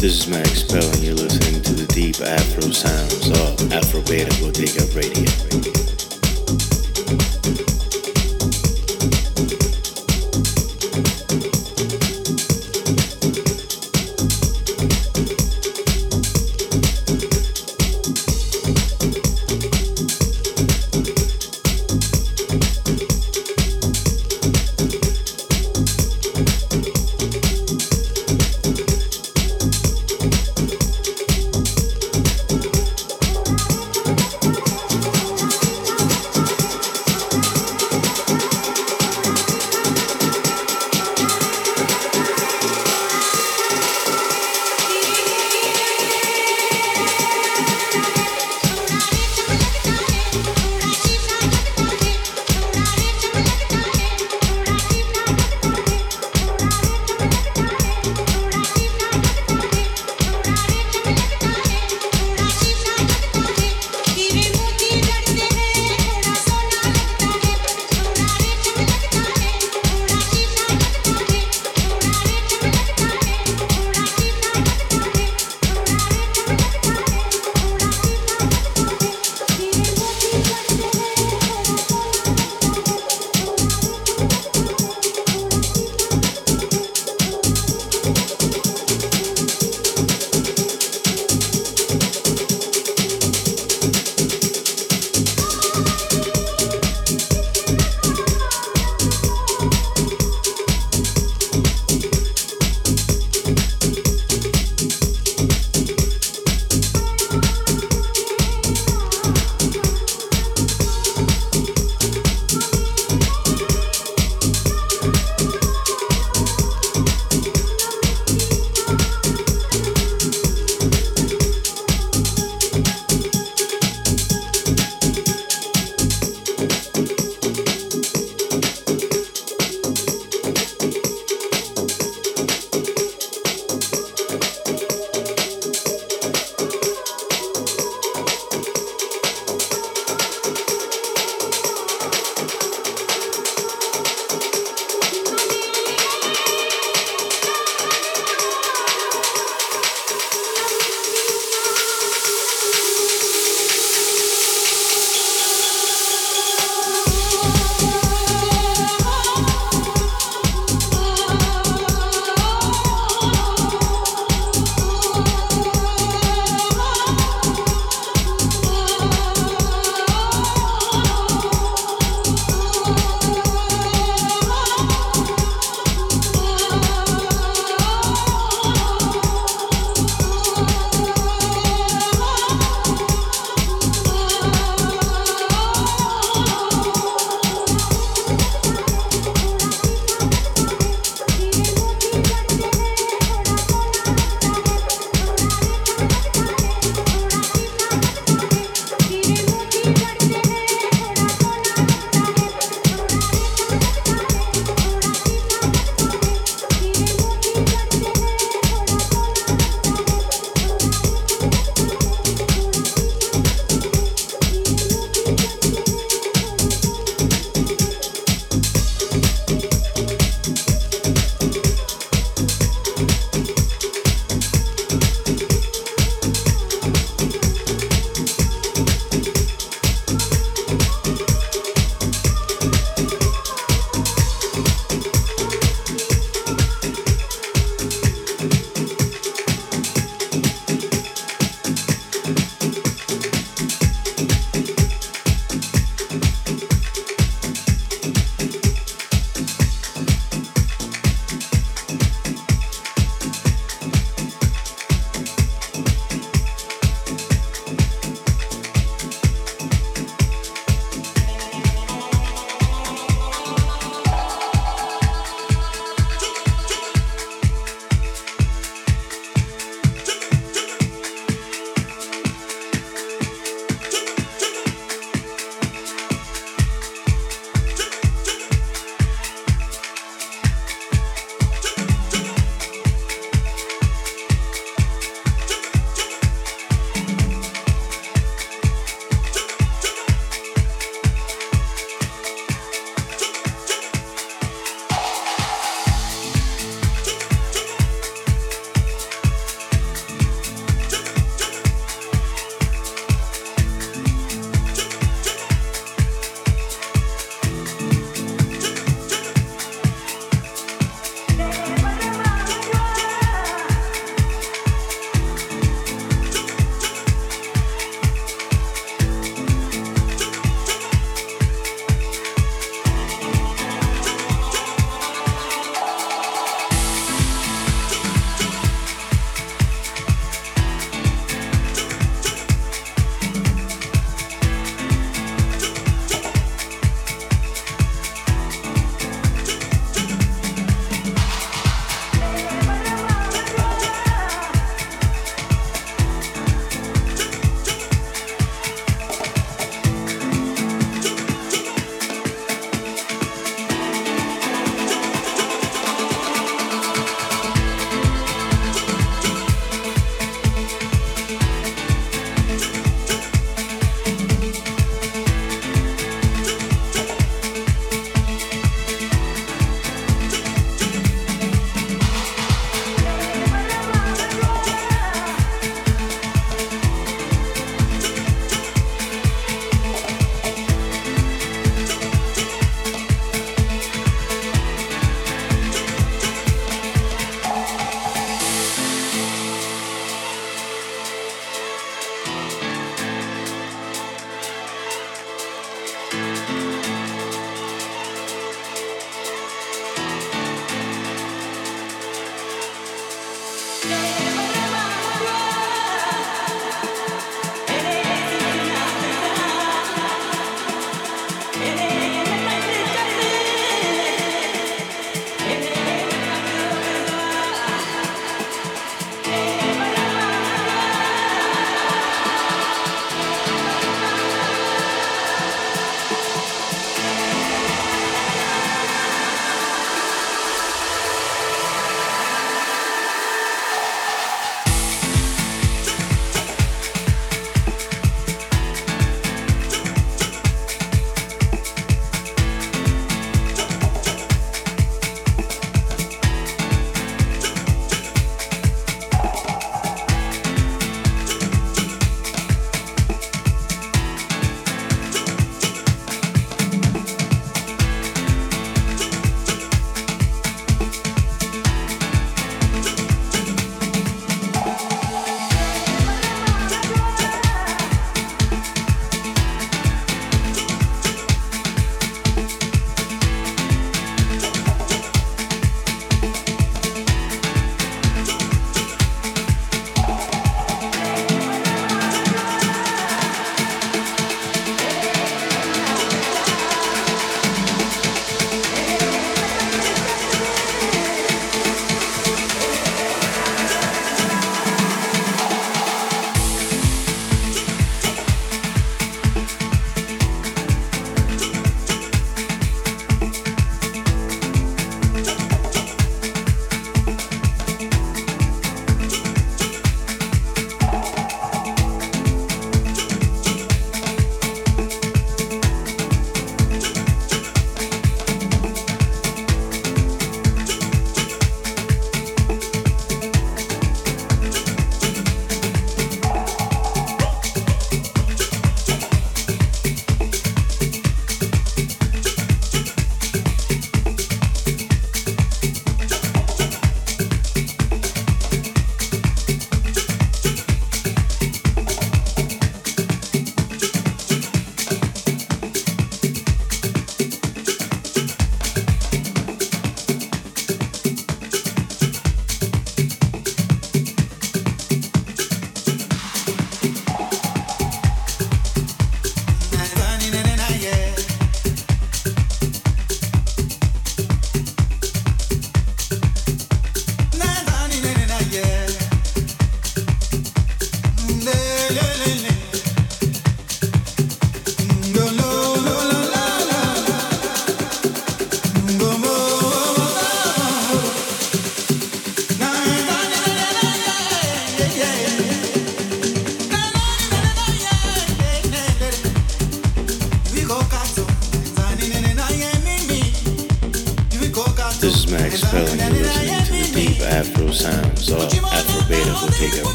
This is Max Pela, and you're listening to the deep Afro sounds of Afro Beta Bodega Radio.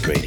Beta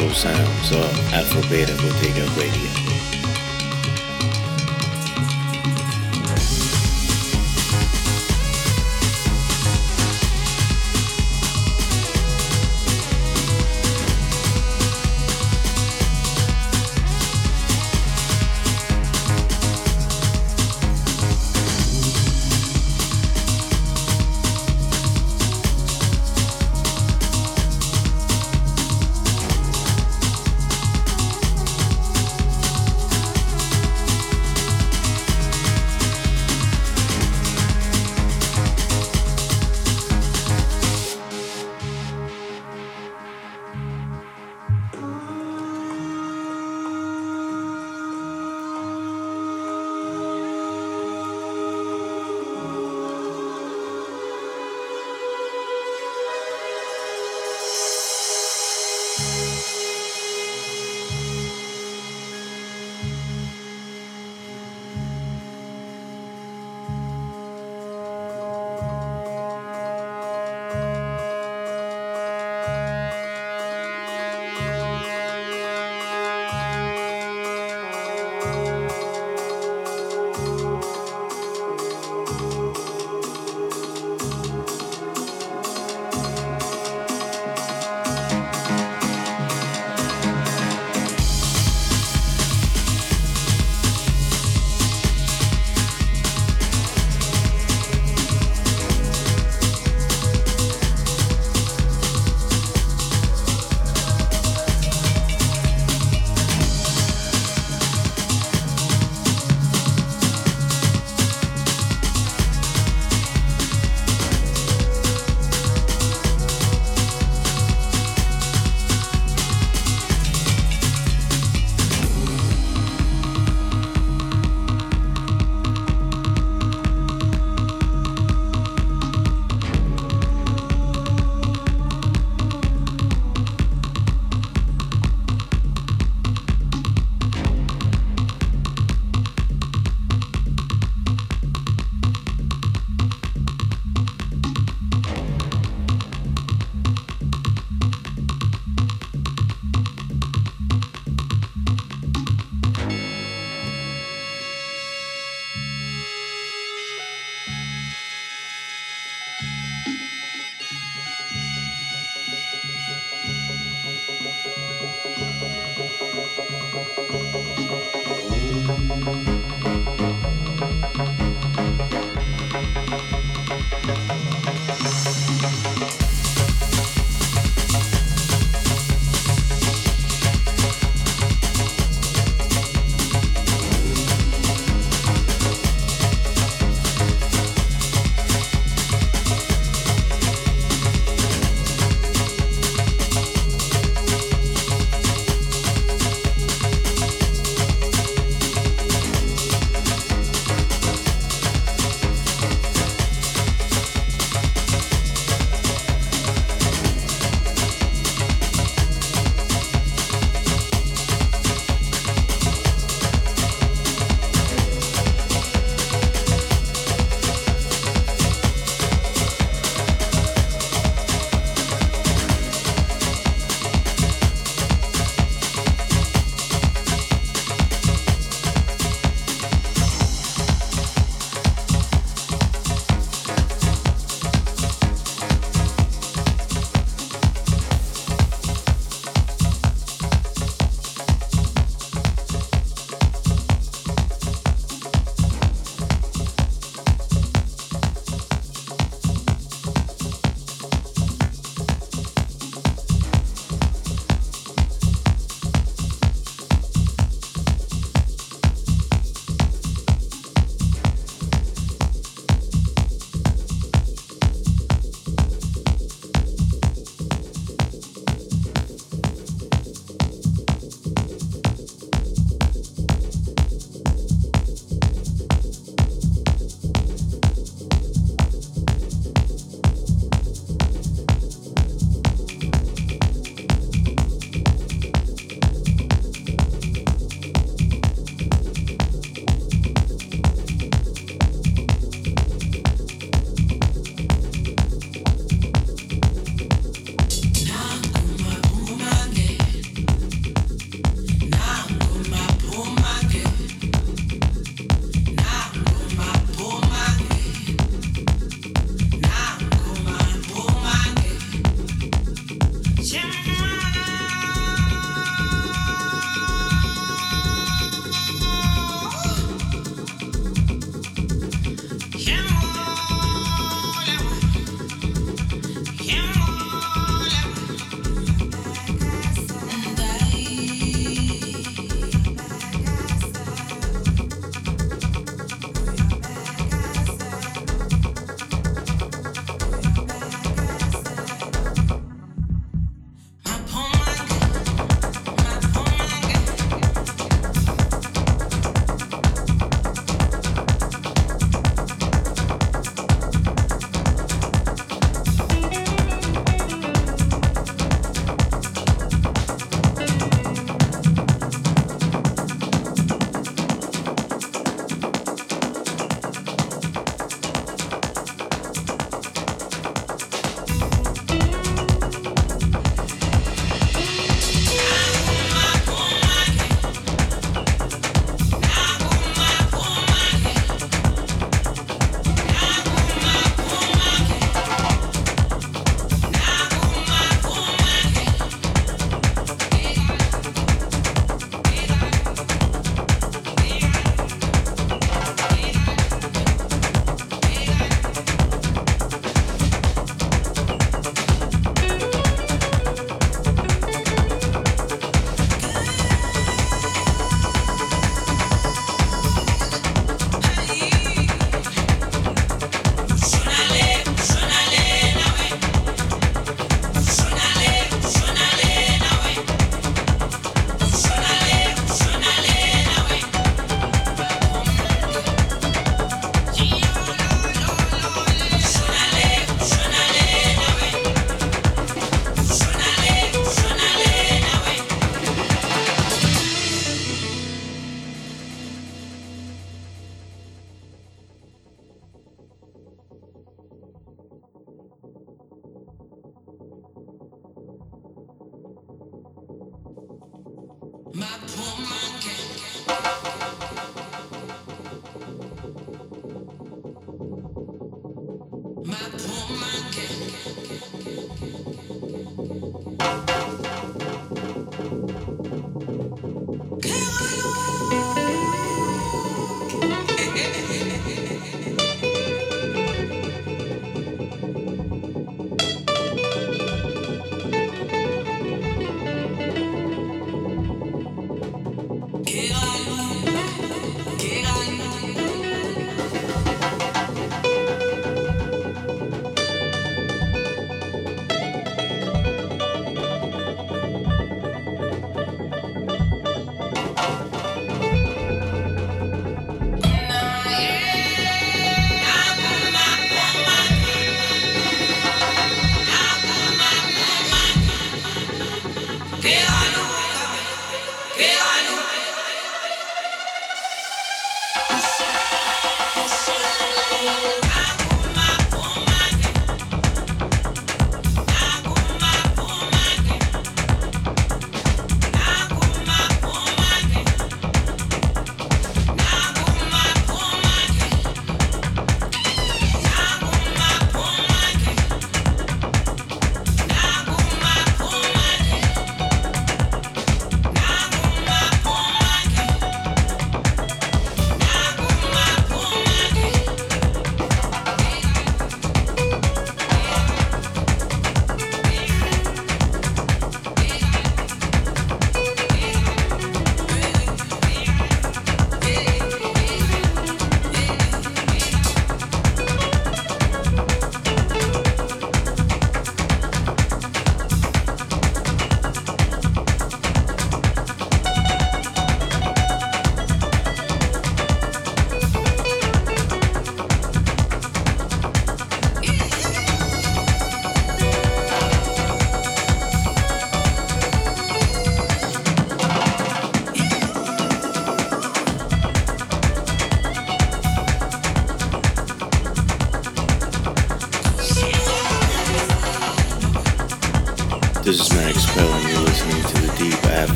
Afro sounds of Afro Beta Bottega Radio.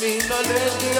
This is